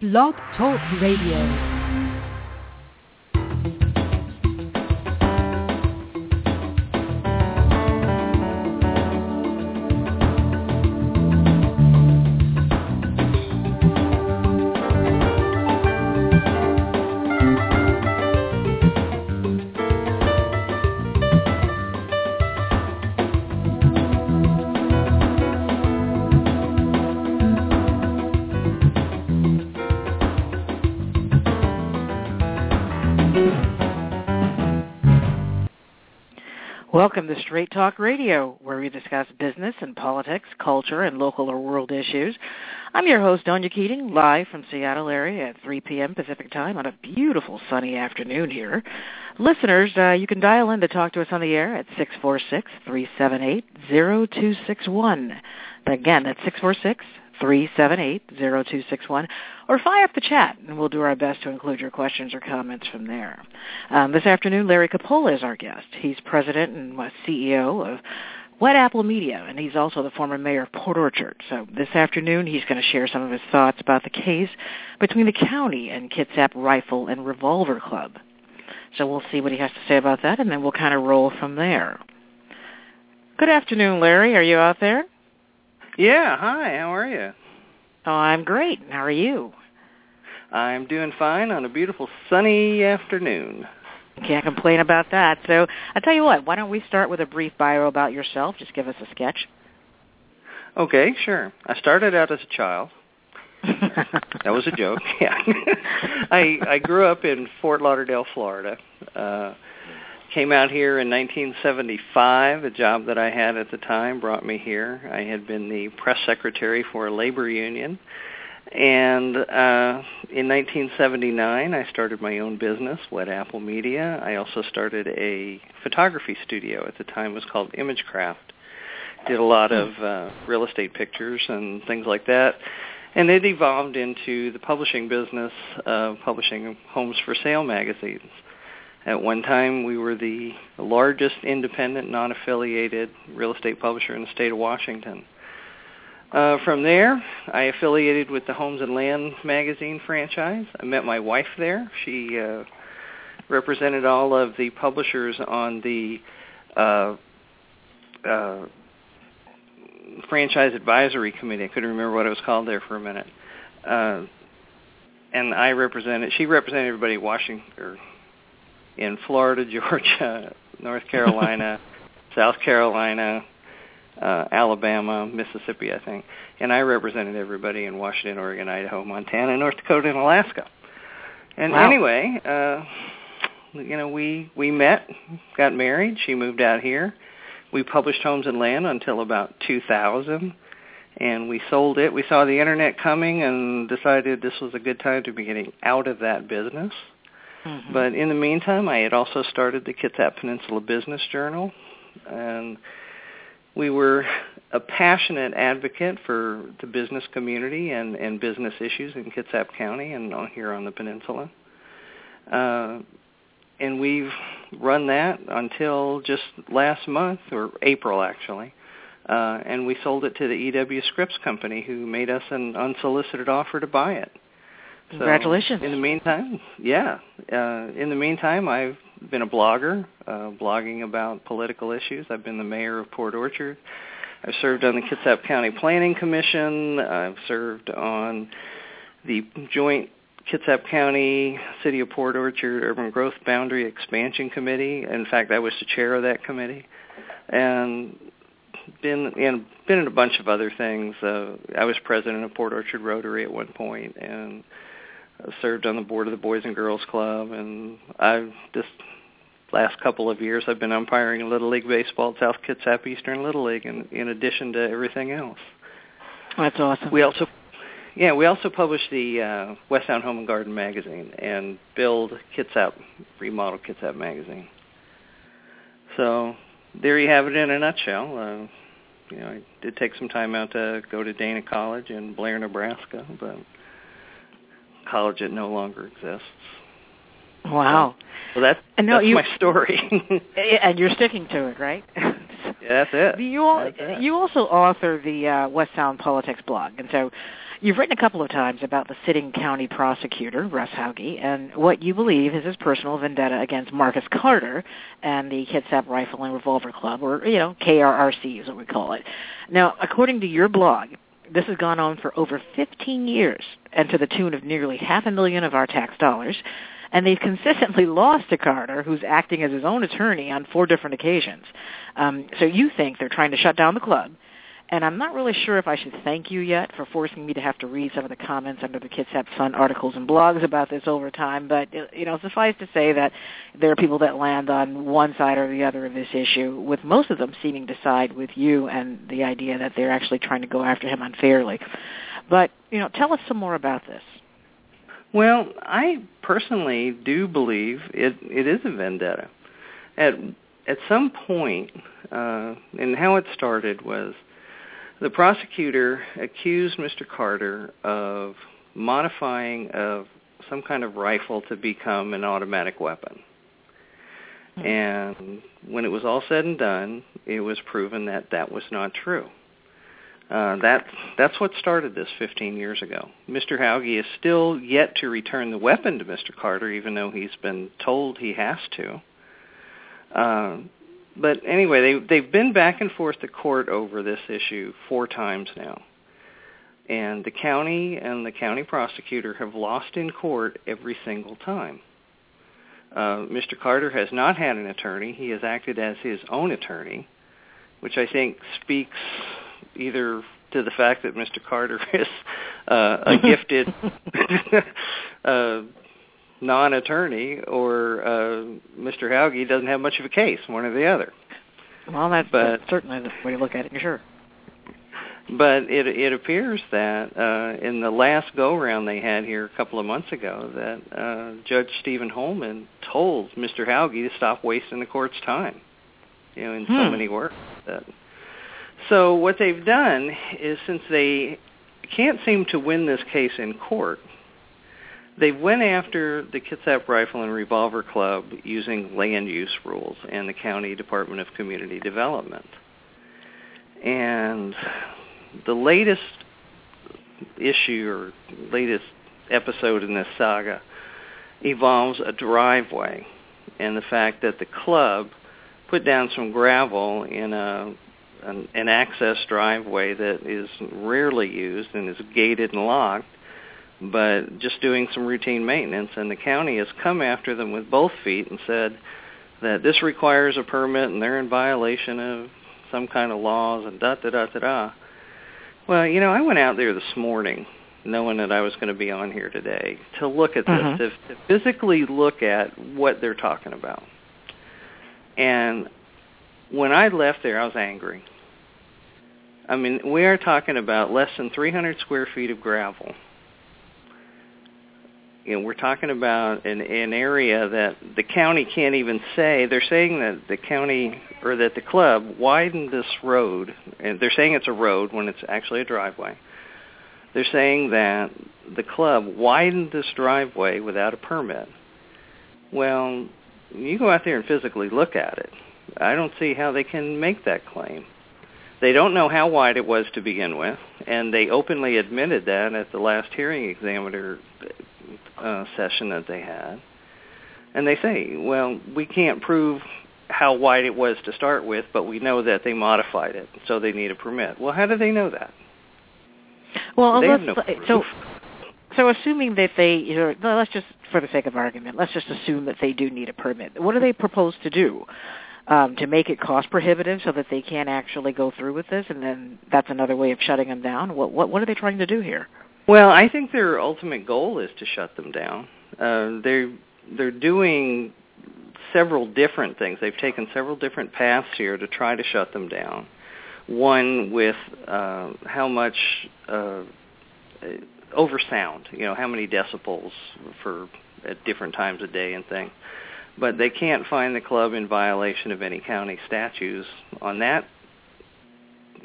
Blog Talk Radio. Welcome to Straight Talk Radio, where we discuss business and politics, culture, and local or world issues. I'm your host, Donya Keating, live from Seattle area at 3 p.m. Pacific Time on a beautiful sunny afternoon here. Listeners, uh, you can dial in to talk to us on the air at 646-378-0261. Again, that's 646 378-0261 or fire up the chat and we'll do our best to include your questions or comments from there. Um, this afternoon, Lary Coppola is our guest. He's president and CEO of Wet Apple Media, and he's also the former mayor of Port Orchard. So this afternoon, he's going to share some of his thoughts about the case between the county and Kitsap Rifle and Revolver Club. So we'll see what he has to say about that, and then we'll kind of roll from there. Good afternoon, Larry. Are you out there? Yeah, hi, how are you? Oh, I'm great. How are you? I'm doing fine on a beautiful sunny afternoon. Can't complain about that. So I tell you what, why don't we start with a brief bio about yourself? Just give us a sketch. Okay, sure. I started out as a child. that was a joke. Yeah. I I grew up in Fort Lauderdale, Florida. Uh Came out here in 1975. A job that I had at the time brought me here. I had been the press secretary for a labor union. And uh, in 1979, I started my own business, Wet Apple Media. I also started a photography studio. At the time, it was called Imagecraft. Did a lot of uh, real estate pictures and things like that. And it evolved into the publishing business, uh, publishing Homes for Sale magazines. At one time, we were the largest independent, non-affiliated real estate publisher in the state of Washington. Uh, from there, I affiliated with the Homes and Land magazine franchise. I met my wife there. She uh, represented all of the publishers on the uh, uh, franchise advisory committee. I couldn't remember what it was called there for a minute. Uh, and I represented. She represented everybody Washington or in Florida, Georgia, North Carolina, South Carolina, uh, Alabama, Mississippi, I think. And I represented everybody in Washington, Oregon, Idaho, Montana, North Dakota, and Alaska. And wow. anyway, uh, you know, we we met, got married. She moved out here. We published Homes and Land until about 2000, and we sold it. We saw the internet coming and decided this was a good time to be getting out of that business. Mm-hmm. But in the meantime, I had also started the Kitsap Peninsula Business Journal, and we were a passionate advocate for the business community and, and business issues in Kitsap County and on, here on the peninsula. Uh, and we've run that until just last month, or April actually. Uh, and we sold it to the E.W. Scripps Company, who made us an unsolicited offer to buy it. So Congratulations. In the meantime, yeah. Uh, in the meantime, I've been a blogger, uh, blogging about political issues. I've been the mayor of Port Orchard. I've served on the Kitsap County Planning Commission. I've served on the joint Kitsap County City of Port Orchard Urban Growth Boundary Expansion Committee. In fact, I was the chair of that committee. And been in been in a bunch of other things. Uh, I was president of Port Orchard Rotary at one point, and served on the board of the Boys and Girls Club, and I've just last couple of years I've been umpiring Little League baseball at South Kitsap Eastern Little League, in, in addition to everything else. That's awesome. We also, yeah, we also publish the uh, West Sound Home and Garden magazine and build Kitsap, remodel Kitsap magazine. So there you have it in a nutshell. Uh, you know, I did take some time out to go to Dana College in Blair, Nebraska, but college that no longer exists. Wow. So, well, that's, no, that's you, my story. and you're sticking to it, right? yeah, that's it. You all, that's it. you also author the uh, West Sound Politics blog, and so You've written a couple of times about the sitting county prosecutor, Russ Hauge, and what you believe is his personal vendetta against Marcus Carter and the Kitsap Rifle and Revolver Club, or, you know, KRRC is what we call it. Now, according to your blog, this has gone on for over 15 years and to the tune of nearly half a million of our tax dollars and they've consistently lost to Carter, who's acting as his own attorney on four different occasions. Um, so you think they're trying to shut down the club, and I'm not really sure if I should thank you yet for forcing me to have to read some of the comments under the Kitsap Sun articles and blogs about this over time. But you know, suffice to say that there are people that land on one side or the other of this issue, with most of them seeming to side with you and the idea that they're actually trying to go after him unfairly. But you know, tell us some more about this. Well, I personally do believe it it is a vendetta. At at some point, uh, and how it started was the prosecutor accused Mr. Carter of modifying of some kind of rifle to become an automatic weapon. Hmm. And when it was all said and done, it was proven that that was not true. Uh, that that's what started this 15 years ago. Mr. Hauge is still yet to return the weapon to Mr. Carter, even though he's been told he has to. Uh, but anyway, they they've been back and forth to court over this issue four times now, and the county and the county prosecutor have lost in court every single time. Uh, Mr. Carter has not had an attorney; he has acted as his own attorney, which I think speaks either to the fact that Mr. Carter is uh, a gifted uh, non-attorney, or uh, Mr. Hauge doesn't have much of a case, one or the other. Well, that's, but, that's certainly the way to look at it. Sure. But it it appears that uh, in the last go round they had here a couple of months ago, that uh, Judge Stephen Holman told Mr. Hauge to stop wasting the court's time. You know, in hmm. so many words. That so what they've done is since they can't seem to win this case in court, they went after the Kitsap Rifle and Revolver Club using land use rules and the County Department of Community Development. And the latest issue or latest episode in this saga involves a driveway and the fact that the club put down some gravel in a an, an access driveway that is rarely used and is gated and locked, but just doing some routine maintenance. And the county has come after them with both feet and said that this requires a permit and they're in violation of some kind of laws and da da da da da. Well, you know, I went out there this morning knowing that I was going to be on here today to look at this, mm-hmm. to, to physically look at what they're talking about. And when I left there, I was angry. I mean, we are talking about less than 300 square feet of gravel. You know, we're talking about an, an area that the county can't even say. They're saying that the county or that the club widened this road, and they're saying it's a road when it's actually a driveway. They're saying that the club widened this driveway without a permit. Well, you go out there and physically look at it. I don't see how they can make that claim. They don't know how wide it was to begin with, and they openly admitted that at the last hearing examiner uh, session that they had. And they say, well, we can't prove how wide it was to start with, but we know that they modified it, so they need a permit. Well, how do they know that? Well, they let's, no so so assuming that they, you know, let's just for the sake of argument, let's just assume that they do need a permit. What do they propose to do? um, to make it cost prohibitive so that they can't actually go through with this, and then that's another way of shutting them down. What what what are they trying to do here? Well, I think their ultimate goal is to shut them down. Uh, they're they're doing several different things. They've taken several different paths here to try to shut them down. One with uh, how much uh, oversound, you know, how many decibels for at different times of day and things but they can't find the club in violation of any county statutes on that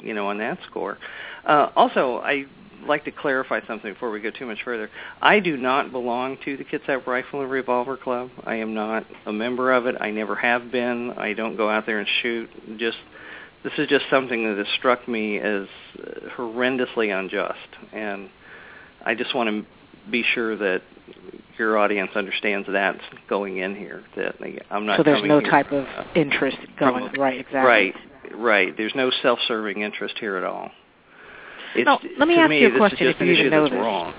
you know on that score uh, also i like to clarify something before we go too much further. I do not belong to the Kitsap Rifle and Revolver Club. I am not a member of it. I never have been. I don't go out there and shoot. Just this is just something that has struck me as horrendously unjust. And I just want to be sure that your audience understands that going in here. That I'm not. So there's no type of interest going. from- right. Exactly. Right, right. There's no self-serving interest here at all. It's, Now, let me ask me, you a question if you even know this. wrong.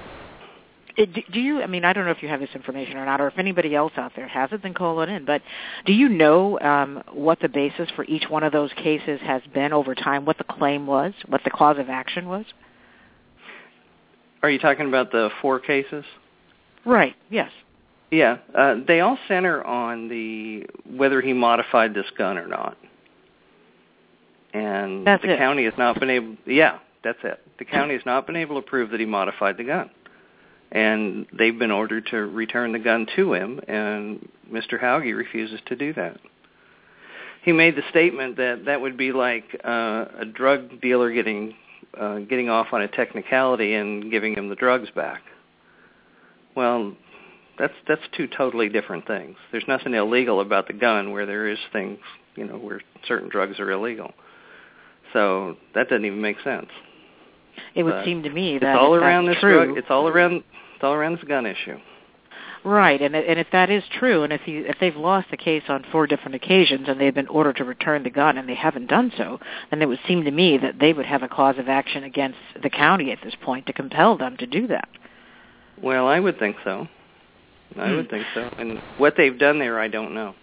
It, do, do you? I mean, I don't know if you have this information or not, or if anybody else out there has it, then call it in. But do you know um, what the basis for each one of those cases has been over time? What the claim was? What the cause of action was? Are you talking about the four cases? Right. Yes. Yeah, uh, they all center on the whether he modified this gun or not. And That's the it. county has not been able. Yeah, that's it. The county has not been able to prove that he modified the gun, and they've been ordered to return the gun to him, and Mr. Hauge refuses to do that. He made the statement that that would be like uh, a drug dealer getting uh, getting off on a technicality and giving him the drugs back. Well, that's that's two totally different things. There's nothing illegal about the gun where there is things, you know, where certain drugs are illegal. So that doesn't even make sense. It would But seem to me that It's all around this true, drug. It's all around. It's all around this gun issue. Right, and and if that is true, and if you if they've lost the case on four different occasions and they've been ordered to return the gun and they haven't done so, then it would seem to me that they would have a cause of action against the county at this point to compel them to do that. Well, I would think so. I Hmm. would think so. And what they've done there, I don't know.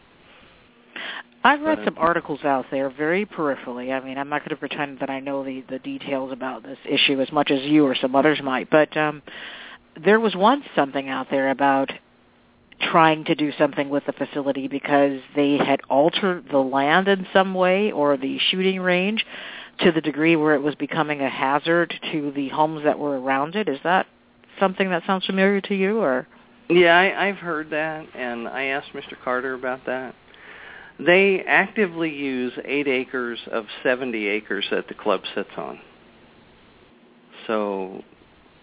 I've read some articles out there very peripherally. I mean, I'm not going to pretend that I know the the details about this issue as much as you or some others might, but um there was once something out there about trying to do something with the facility because they had altered the land in some way or the shooting range to the degree where it was becoming a hazard to the homes that were around it. Is that something that sounds familiar to you or Yeah, I, I've heard that, and I asked Mr. Carter about that. They actively use eight acres of 70 acres that the club sits on. So,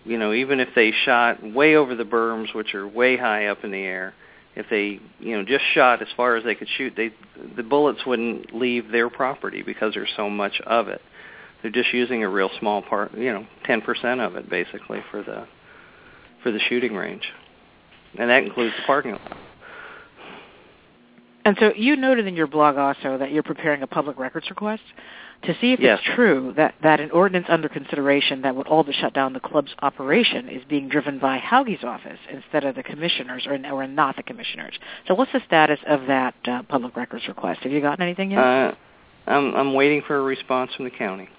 you know, even if they shot way over the berms, which are way high up in the air, if they, you know, just shot as far as they could shoot, they the bullets wouldn't leave their property because there's so much of it. They're just using a real small part, you know, 10% of it basically for the for the shooting range and that includes the parking lot. And so you noted in your blog also that you're preparing a public records request to see if Yes. it's true that, that an ordinance under consideration that would all but shut down the club's operation is being driven by Hauge's office instead of the commissioners or, or not the commissioners. So what's the status of that uh, public records request? Have you gotten anything yet? Uh, I'm I'm waiting for a response from the county.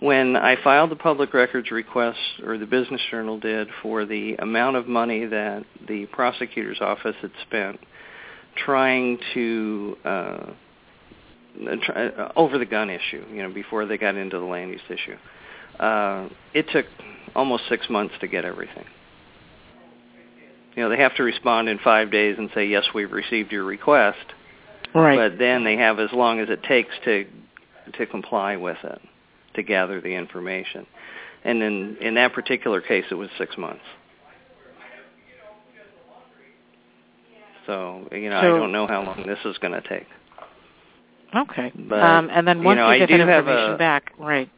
When I filed the public records request, or the Business Journal did, for the amount of money that the prosecutor's office had spent trying to uh, try, uh, over the gun issue, you know, before they got into the land use issue, uh, it took almost six months to get everything. You know, they have to respond in five days and say, yes, we've received your request right. but then they have as long as it takes to to comply with it to gather the information and in in that particular case it was six months so you know So- i don't know how long this is going to take okay. but, um, and then you once know, you I get that information a- back, right.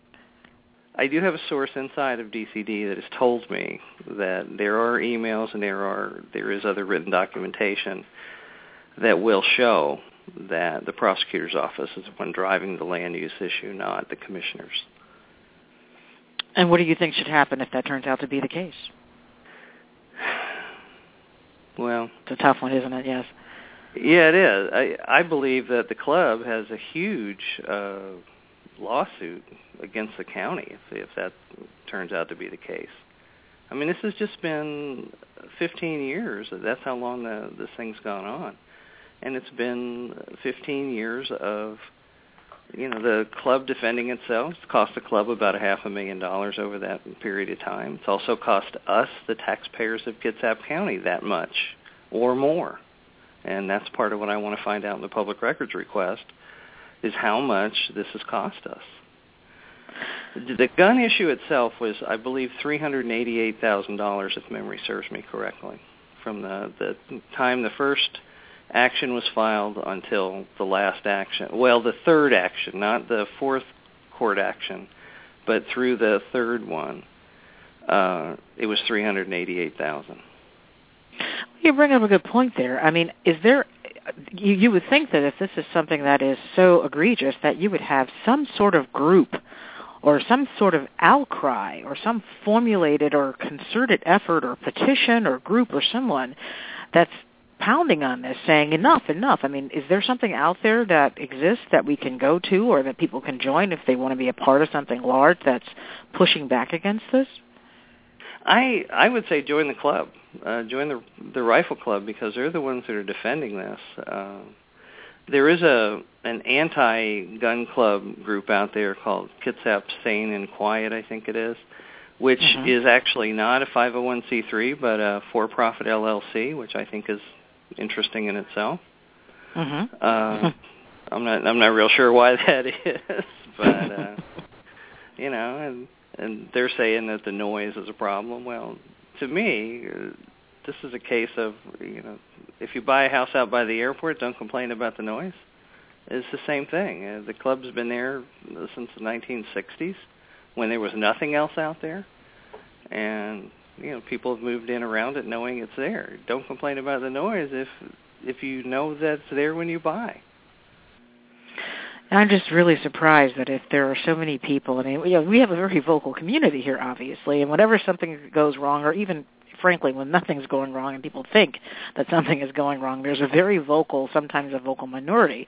I do have a source inside of DCD that has told me that there are emails and there are there is other written documentation that will show that the prosecutor's office is the one driving the land use issue, not the commissioners. And what do you think should happen if that turns out to be the case? Well, It's a tough one, isn't it? Yes. yeah, it is. I I believe that the club has a huge uh, lawsuit against the county if if that turns out to be the case. I mean, this has just been 15 years. That's how long the, this thing's gone on, and it's been 15 years of you know the club defending itself. It's cost the club about a half a million dollars over that period of time. It's also cost us, the taxpayers of Kitsap County, that much or more, and that's part of what I want to find out in the public records request is how much this has cost us. The gun issue itself was, I believe, three hundred and eighty-eight thousand dollars, if memory serves me correctly, from the the time the first action was filed until the last action. Well, the third action, not the fourth court action, but through the third one. uh, it was three hundred eighty-eight thousand. You bring up a good point there. I mean, is there? You, you would think that if this is something that is so egregious, that you would have some sort of group or some sort of outcry or some formulated or concerted effort or petition or group or someone that's pounding on this saying enough enough. I mean is there something out there that exists that we can go to or that people can join if they want to be a part of something large that's pushing back against this? I i would say join the club. Uh join the the rifle club because they're the ones that are defending this. Uh there is a an anti-gun club group out there called Kitsap Sane and Quiet, I think it is, which Mhm. is actually not a 501c3 but a for-profit LLC, which I think is interesting in itself. mhm Uh, I'm not I'm not real sure why that is, but uh, you know, and and they're saying that the noise is a problem. Well, to me, uh, this is a case of you know, if you buy a house out by the airport, don't complain about the noise. It's the same thing. Uh, the club's been there since the 1960s, when there was nothing else out there, and you know, people have moved in around it knowing it's there. Don't complain about the noise if if you know that's there when you buy. I'm just really surprised that if there are so many people, I mean, you know, we have a very vocal community here, obviously, and whenever something goes wrong, or even frankly, when nothing's going wrong and people think that something is going wrong, there's a very vocal, sometimes a vocal minority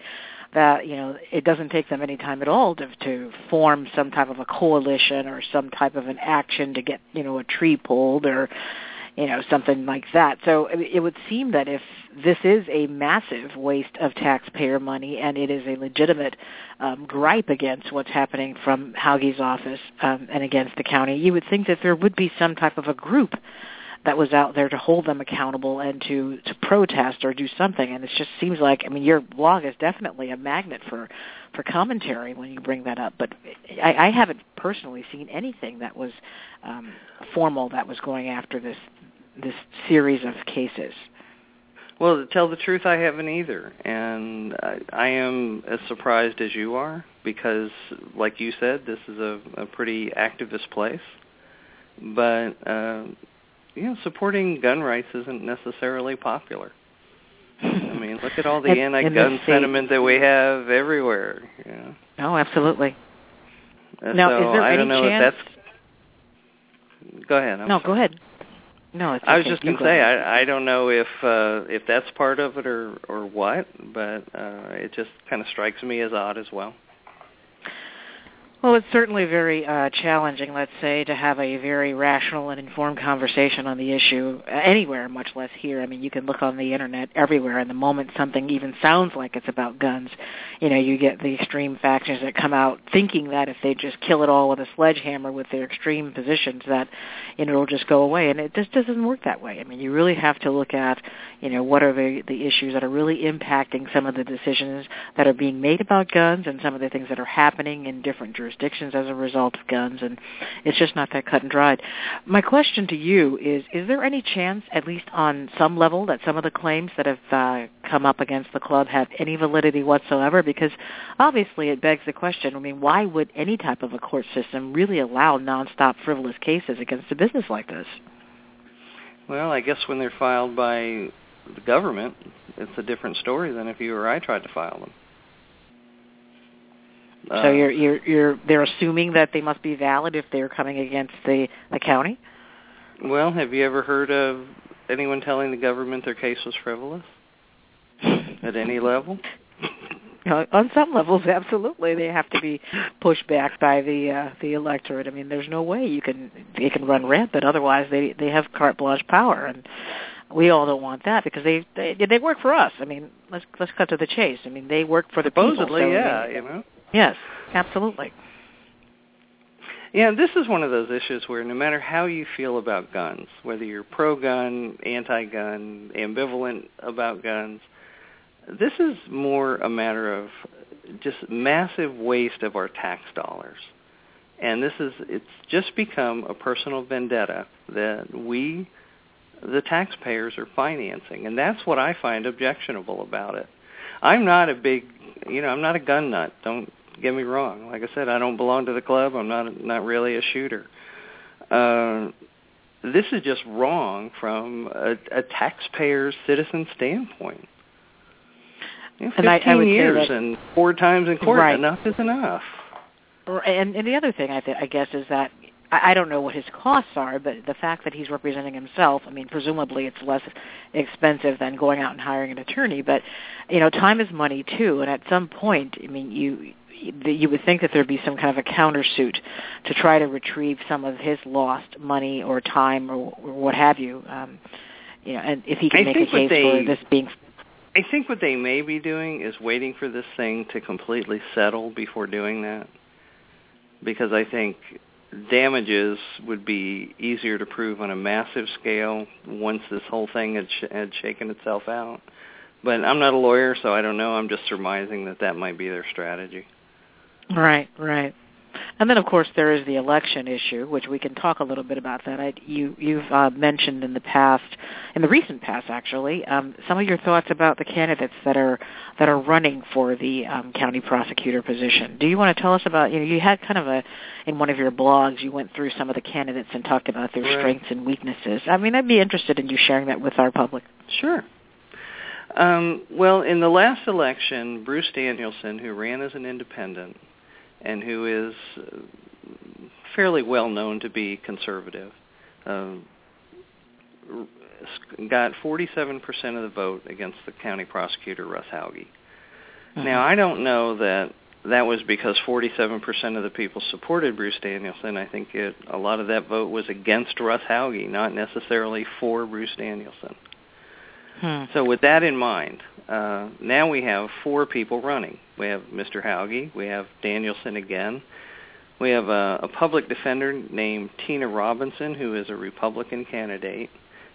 that you know it doesn't take them any time at all to to form some type of a coalition or some type of an action to get you know a tree pulled or you know something like that. So it would seem that if this is a massive waste of taxpayer money and it is a legitimate um, gripe against what's happening from Hauge's office um, and against the county, you would think that there would be some type of a group that was out there to hold them accountable and to to protest or do something. And it just seems like I mean your blog is definitely a magnet for for commentary when you bring that up. But I, I haven't personally seen anything that was um, formal that was going after this this series of cases. Well, to tell the truth, I haven't either, and I, I am as surprised as you are because, like you said, this is a, a pretty activist place. But uh, you know, supporting gun rights isn't necessarily popular. I mean, look at all the In- in anti-gun state. sentiment that we have everywhere. You know. Oh, absolutely. Uh, Now, so is there I any don't know chance? if that's. Go ahead. I'm no, sorry. go ahead. No, it's I was just going to say ahead. I I don't know if uh if that's part of it or or what, but uh it just kind of strikes me as odd as well. Well, it's certainly very uh, challenging, let's say, to have a very rational and informed conversation on the issue uh, anywhere, much less here. I mean, you can look on the internet everywhere, and the moment something even sounds like it's about guns, you know, you get the extreme factions that come out thinking that if they just kill it all with a sledgehammer with their extreme positions, that you know it'll just go away, and it just doesn't work that way. I mean, you really have to look at, you know, what are the the issues that are really impacting some of the decisions that are being made about guns and some of the things that are happening in different jurisdictions as a result of guns and it's just not that cut and dried. My question to you is is there any chance at least on some level that some of the claims that have uh, come up against the club have any validity whatsoever because obviously it begs the question I mean why would any type of a court system really allow nonstop frivolous cases against a business like this? Well, I guess when they're filed by the government, it's a different story than if you or I tried to file them. so Uh, you're you're you're they're assuming that they must be valid if they're coming against the the county? Well, have you ever heard of anyone telling the government their case was frivolous at any level? Uh, on some levels, absolutely, they have to be pushed back by the uh, the electorate. I mean, there's no way you can they can run rampant. Otherwise, they they have carte blanche power, and we all don't want that because they they they work for us. I mean, let's let's cut to the chase. I mean, they work for the people. Supposedly, so, I yeah, mean, you know. yes, absolutely. Yeah, this is one of those issues where no matter how you feel about guns, whether you're pro-gun, anti-gun, ambivalent about guns, this is more a matter of just massive waste of our tax dollars. And this is it's just become a personal vendetta that we the taxpayers are financing and that's what I find objectionable about it. I'm not a big, you know, I'm not a gun nut. Don't get me wrong. Like I said, I don't belong to the club. I'm not not really a shooter. Uh this is just wrong from a, a taxpayer's citizen standpoint. You know, 15 and I, years that, and four times in court, right. enough is enough. And, and the other thing I, th- I guess is that I, I don't know what his costs are, but the fact that he's representing himself, I mean, presumably it's less expensive than going out and hiring an attorney. But you know, time is money too, and at some point, I mean, you you would think that there'd be some kind of a countersuit to try to retrieve some of his lost money or time or, or what have you. Um, you know, and if he can I make a case they, for this being. I think what they may be doing is waiting for this thing to completely settle before doing that, because I think damages would be easier to prove on a massive scale once this whole thing had, sh- had shaken itself out. But I'm not a lawyer, so I don't know. I'm just surmising that that might be their strategy. Right, right. And then, of course, there is the election issue, which we can talk a little bit about that. I, you, you've uh, mentioned in the past, in the recent past, actually, um, some of your thoughts about the candidates that are that are running for the um, county prosecutor position. Do you want to tell us about? You know, you had kind of a in one of your blogs, you went through some of the candidates and talked about their right. strengths and weaknesses. I mean, I'd be interested in you sharing that with our public. Sure. Um, well, in the last election, Bruce Danielson, who ran as an independent, and who is fairly well known to be conservative, uh, got 47% of the vote against the county prosecutor Russ Hauge. Mm-hmm. Now, I don't know that that was because 47% of the people supported Bruce Danielson. I think it, a lot of that vote was against Russ Hauge, not necessarily for Bruce Danielson. Hmm. So with that in mind, uh, now we have four people running. We have Mr. Hauge. We have Danielson again. We have a, a public defender named Tina Robinson, who is a Republican candidate.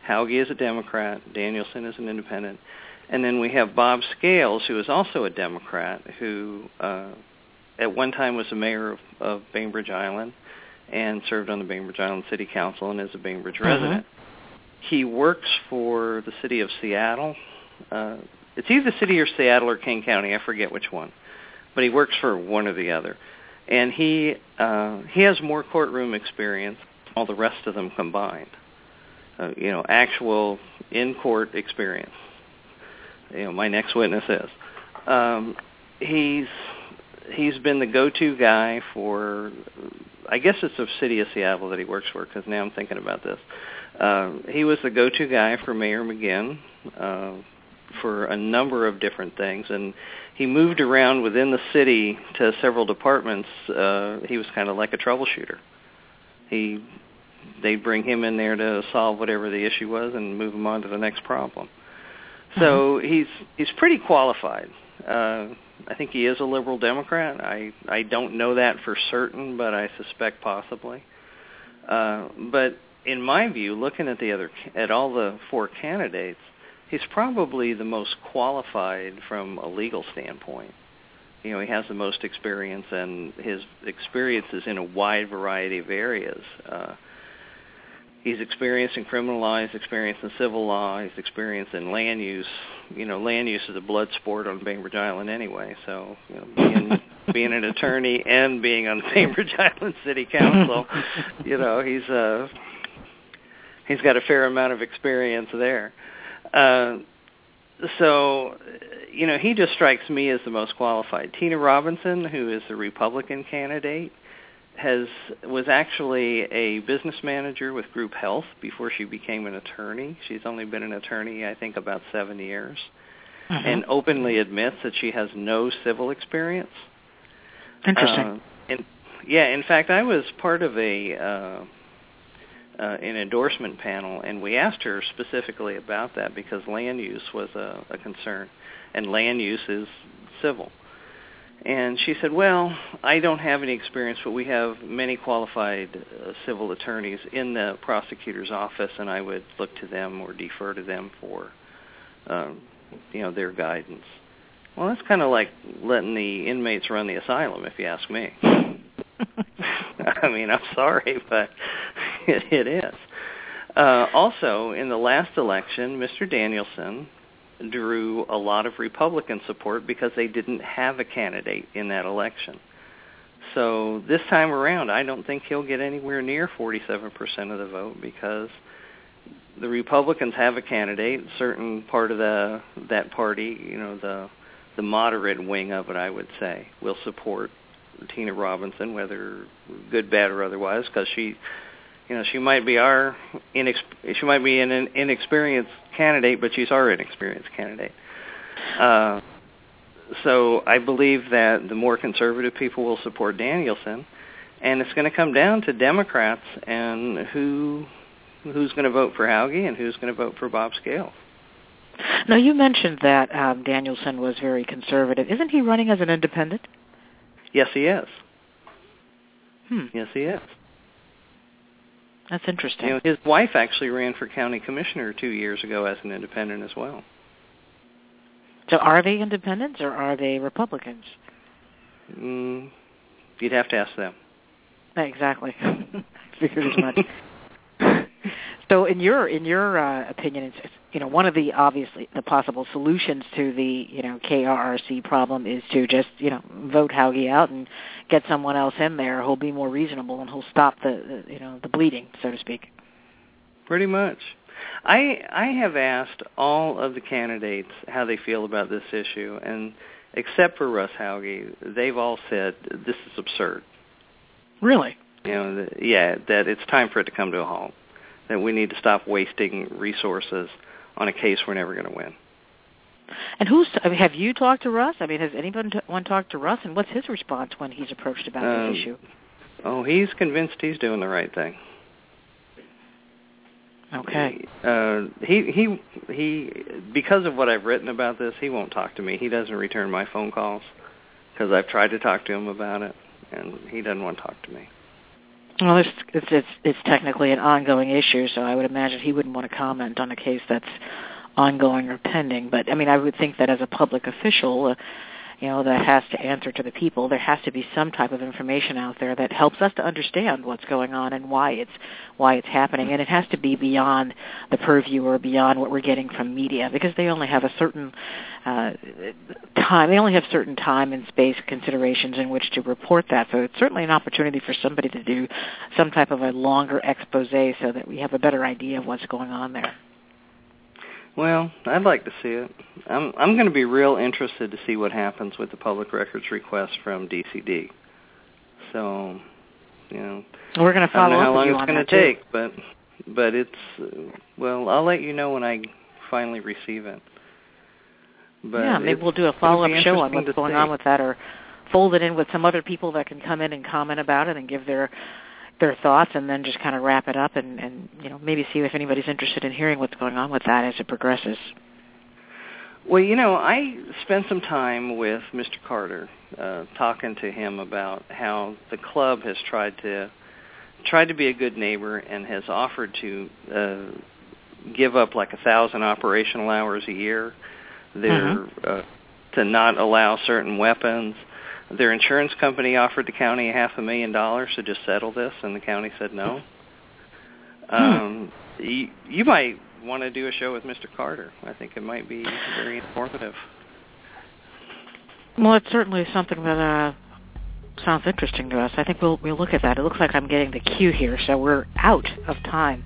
Hauge is a Democrat. Danielson is an independent. And then we have Bob Scales, who is also a Democrat, who uh, at one time was the mayor of, of Bainbridge Island and served on the Bainbridge Island City Council and is a Bainbridge mm-hmm. resident. He works for the city of Seattle. Uh, it's either the city or Seattle or King County. I forget which one, but he works for one or the other. And he uh, he has more courtroom experience than all the rest of them combined. Uh, you know, actual in court experience. You know, my next witness is. Um, he's he's been the go-to guy for. I guess it's the city of Seattle that he works for because now I'm thinking about this. Uh, he was the go-to guy for Mayor McGinn uh, for a number of different things, and he moved around within the city to several departments. Uh, he was kind of like a troubleshooter. He they'd bring him in there to solve whatever the issue was and move him on to the next problem. So mm-hmm. he's he's pretty qualified. Uh, I think he is a liberal Democrat. I I don't know that for certain, but I suspect possibly. Uh, but in my view, looking at the other at all the four candidates, he's probably the most qualified from a legal standpoint. You know, he has the most experience, and his experience is in a wide variety of areas. Uh, he's experienced in criminal law, he's experienced in civil law, he's experienced in land use. You know, land use is a blood sport on Bainbridge Island anyway. So, you know, being being an attorney and being on Bainbridge Island City Council, you know, he's uh he's got a fair amount of experience there. Uh, so, you know, he just strikes me as the most qualified. Tina Robinson, who is the Republican candidate, has was actually a business manager with Group Health before she became an attorney. She's only been an attorney, I think, about seven years, mm-hmm. and openly admits that she has no civil experience. Interesting. Uh, and, yeah, in fact, I was part of a uh, uh, an endorsement panel, and we asked her specifically about that because land use was a, a concern, and land use is civil. And she said, well, I don't have any experience, but we have many qualified uh, civil attorneys in the prosecutor's office, and I would look to them or defer to them for, um, you know, their guidance. Well, that's kind of like letting the inmates run the asylum, if you ask me. I mean, I'm sorry, but it, it is. Uh, also, in the last election, Mr. Danielson drew a lot of Republican support because they didn't have a candidate in that election. So this time around, I don't think he'll get anywhere near 47% of the vote because the Republicans have a candidate. Certain part of the that party, you know, the the moderate wing of it, I would say, will support Tina Robinson, whether good, bad, or otherwise, because she, you know, she might be our inex- she might be an inexperienced candidate, but she's our inexperienced candidate. Uh, so I believe that the more conservative people will support Danielson, and it's going to come down to Democrats and who who's going to vote for Hauge and who's going to vote for Bob Scales. Now you mentioned that um, Danielson was very conservative. Isn't he running as an independent? Yes, he is. Hmm. Yes, he is. That's interesting. You know, his wife actually ran for county commissioner two years ago as an independent as well. So are they independents or are they Republicans? Mm, you'd have to ask them. Exactly. Figured as much. So, in your in your uh, opinion, it's, you know one of the obviously the possible solutions to the you know KRRC problem is to just you know vote Hauge out and get someone else in there who'll be more reasonable and who'll stop the, the you know the bleeding, so to speak. Pretty much. I I have asked all of the candidates how they feel about this issue, and except for Russ Hauge, they've all said this is absurd. Really? You know, yeah, that it's time for it to come to a halt. That we need to stop wasting resources on a case we're never going to win. And who's I mean, have you talked to Russ? I mean, has anyone t- one talked to Russ, and what's his response when he's approached about um, this issue? Oh, he's convinced he's doing the right thing. Okay. Uh, he he he. Because of what I've written about this, he won't talk to me. He doesn't return my phone calls because I've tried to talk to him about it, and he doesn't want to talk to me. Well, it's it's it's, it's technically an ongoing issue, so I would imagine he wouldn't want to comment on a case that's ongoing or pending. But I mean, I would think that as a public official, uh, you know, that has to answer to the people, there has to be some type of information out there that helps us to understand what's going on and why it's why it's happening. And it has to be beyond the purview or beyond what we're getting from media because they only have a certain uh, time. They only have certain time and space considerations in which to report that. So it's certainly an opportunity for somebody to do some type of a longer expose so that we have a better idea of what's going on there. Well, I'd like to see it. I'm I'm going to be real interested to see what happens with the public records request from DCD. So, you know, we're going to follow I don't know how long it's going to take, but but it's uh, well, I'll let you know when I finally receive it. But yeah, maybe we'll do a follow-up show on what's going see. on with that, or fold it in with some other people that can come in and comment about it and give their their thoughts and then just kind of wrap it up and, and you know maybe see if anybody's interested in hearing what's going on with that as it progresses. Well, you know, I spent some time with Mr. Carter, uh, talking to him about how the club has tried to tried to be a good neighbor and has offered to uh, give up like a thousand operational hours a year. They're Mhm. uh, to not allow certain weapons. Their insurance company offered the county a half a million dollars to just settle this, and the county said no. Um, you, you might want to do a show with Mr. Carter. I think it might be very informative. Well, it's certainly something that uh, sounds interesting to us. I think we'll we'll look at that. It looks like I'm getting the cue here, so we're out of time.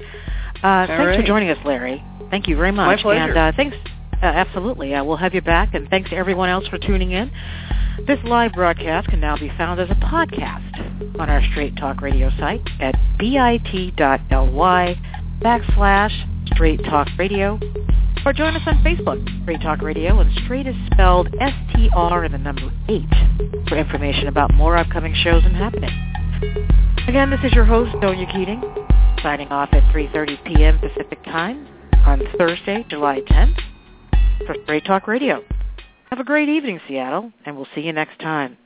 Uh, thanks right. for joining us, Lary. Thank you very much. My pleasure. And uh, thanks, absolutely. Uh, we'll have you back, and thanks to everyone else for tuning in. This live broadcast can now be found as a podcast on our Straight Talk Radio site at bit.ly backslash Straight Talk Radio, or join us on Facebook, Straight Talk Radio, and straight is spelled S-T-R and the number 8 for information about more upcoming shows and happenings. Again, this is your host, Donia Keating, signing off at 3.30 p.m. Pacific Time on Thursday, July 10th for Straight Talk Radio. Have a great evening, Seattle, and we'll see you next time.